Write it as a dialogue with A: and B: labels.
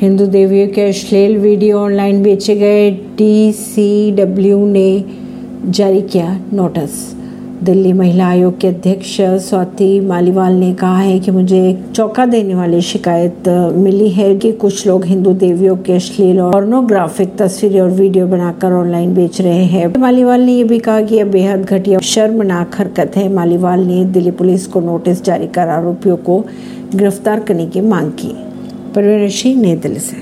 A: हिंदू देवियों के अश्लील वीडियो ऑनलाइन बेचे गए डीसीडब्ल्यू ने जारी किया नोटिस। दिल्ली महिला आयोग के अध्यक्ष स्वाति मालीवाल ने कहा है कि मुझे चौंका देने वाली शिकायत मिली है कि कुछ लोग हिंदू देवियों के अश्लील और पोर्नोग्राफिक तस्वीरें और वीडियो बनाकर ऑनलाइन बेच रहे हैं। मालीवाल ने यह भी कहा कि यह बेहद घटिया शर्मनाक हरकत है। मालीवाल ने दिल्ली पुलिस को नोटिस जारी कर आरोपियों को गिरफ़्तार करने की मांग की। परवीन ऋषि नई दिल्ली से